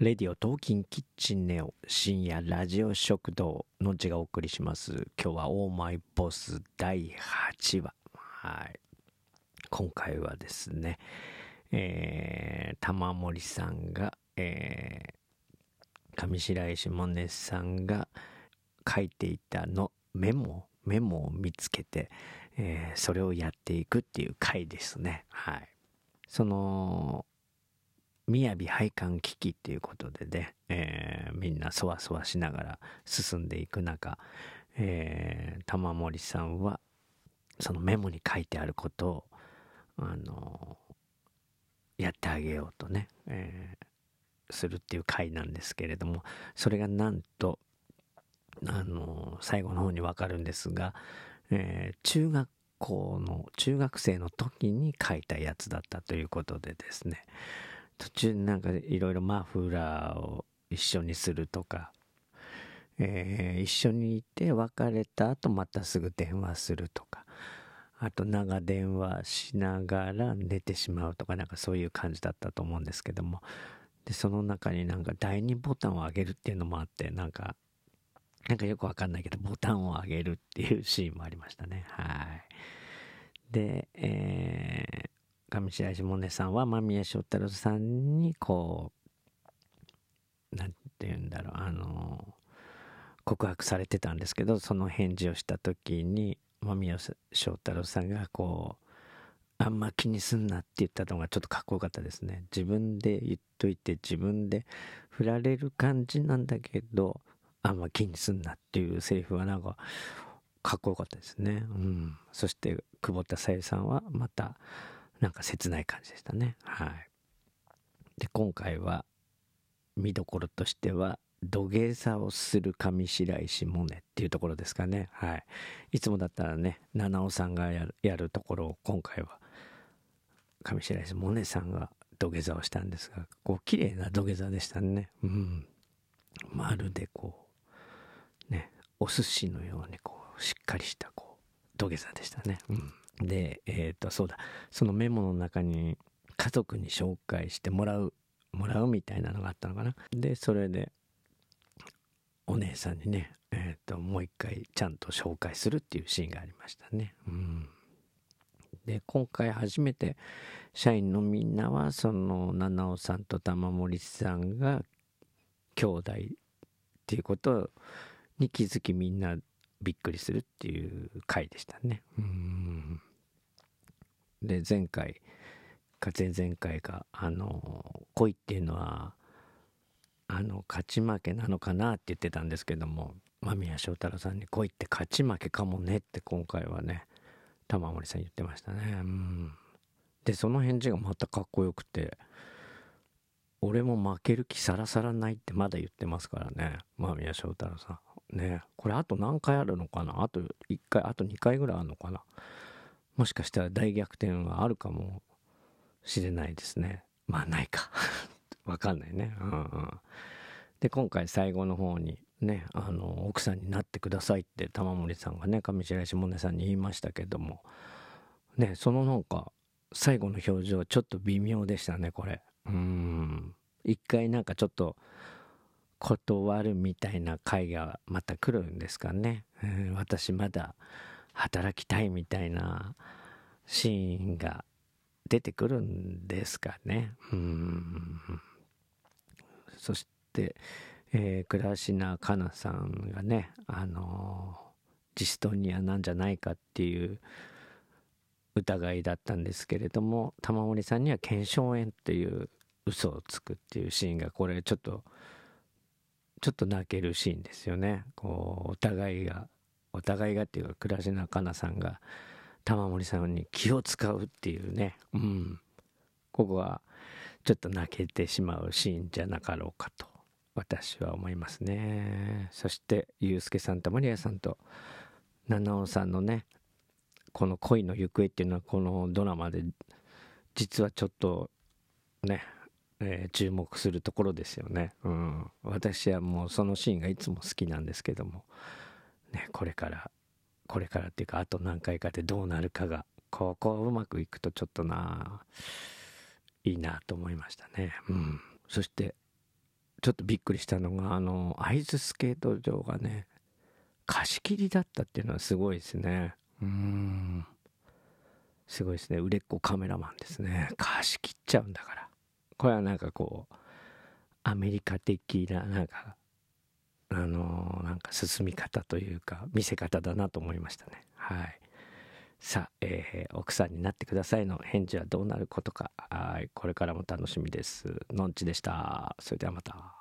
レディオトーキンキッチンネオ深夜ラジオ食堂のちがお送りします。今日はオーマイボス第8話。はい。今回はですねえー、玉森さんがえー、上白石萌音さんが書いていたのメモメモを見つけて、えー、それをやっていくっていう回ですね。はい。その雅配管危機っていうことでね、えー、みんなそわそわしながら進んでいく中、えー、玉森さんはそのメモに書いてあることを、あのー、やってあげようとね、えー、するっていう回なんですけれどもそれがなんと、あのー、最後の方にわかるんですが、えー、中学校の中学生の時に書いたやつだったということでですね。途中なんかいろいろマフラーを一緒にするとか、えー、一緒にいて別れた後またすぐ電話するとか、あと長電話しながら寝てしまうとかなんかそういう感じだったと思うんですけども、で、その中になんか第2ボタンを上げるっていうのもあって、なんか、なんかよくわかんないけど、ボタンを上げるっていうシーンもありましたね。はい。で、えー、上白石萌音さんは間宮祥太朗さんにこう何て言うんだろうあの告白されてたんですけどその返事をした時に間宮祥太朗さんがこうあんま気にすんなって言ったのがちょっとかっこよかったですね。自分で言っといて自分で振られる感じなんだけどあんま気にすんなっていうセリフはなんかかっこよかったですね。うん。そして久保田さゆさんはまたなんか切ない感じでしたね。はい。で、今回は見どころとしては、土下座をする上白石萌音っていうところですかね。はい。いつもだったらね、七尾さんがやるやるところを今回は上白石萌音さんが土下座をしたんですが、こう、綺麗な土下座でしたね。うん。まるでこう、ね、お寿司のようにこう、しっかりしたこう、土下座でしたね。うん。で、えっ、ー、と、そうだ、そのメモの中に家族に紹介してもらう、もらうみたいなのがあったのかな。で、それで、お姉さんにね、えっ、ー、と、もう一回ちゃんと紹介するっていうシーンがありましたね。うん。で、今回初めて社員のみんなは、その、七尾さんと玉森さんが兄弟っていうことに気づきみんなびっくりするっていう回でしたね。うんで前回か前々回かあの恋っていうのはあの勝ち負けなのかなって言ってたんですけども間宮祥太朗さんに恋って勝ち負けかもねって今回はね玉森さん言ってましたね。うん。でその返事がまたかっこよくて俺も負ける気さらさらないってまだ言ってますからね間宮祥太朗さん。ね。これあと何回あるのかな？あと1回あと2回ぐらいあるのかな？もしかしたら大逆転はあるかもしれないですね。まあないか わかんないね。うんうん。で、今回最後の方にね、あの、奥さんになってくださいって玉森さんがね、上白石萌音さんに言いましたけども、ね、そのなんか、最後の表情ちょっと微妙でしたね、これ。うん。一回なんかちょっと、断るみたいな回がまた来るんですかね。私まだ働きたいみたいなシーンが出てくるんですかね。うんそして、えー、倉科香菜さんがね、あのー、ジストニアなんじゃないかっていう疑いだったんですけれども玉森さんには腱鞘炎っていう嘘をつくっていうシーンがこれちょっとちょっと泣けるシーンですよね。こうお互いがお互いがっていうか倉科香菜さんが玉森さんに気を使うっていうね。うん。ここはちょっと泣けてしまうシーンじゃなかろうかと私は思いますね。そしてユースケさんとマリアさんと七尾さんのねこの恋の行方っていうのはこのドラマで実はちょっとね、えー、注目するところですよね、うん、私はもうそのシーンがいつも好きなんですけども。ね、これから、これからっていうか、あと何回かでどうなるかが、ここうまくいくとちょっとな、いいなと思いましたね。うん。そして、ちょっとびっくりしたのがあのアイススケート場がね貸し切りだったっていうのはすごいですね。うん。すごいですね。売れっ子カメラマンですね。貸し切っちゃうんだから。これはなんかこうアメリカ的ななんかあの、なんか進み方というか見せ方だなと思いましたね。はい。さあ、えー、奥さんになってくださいの返事はどうなることか。はい。これからも楽しみです。のんちでした。それではまた。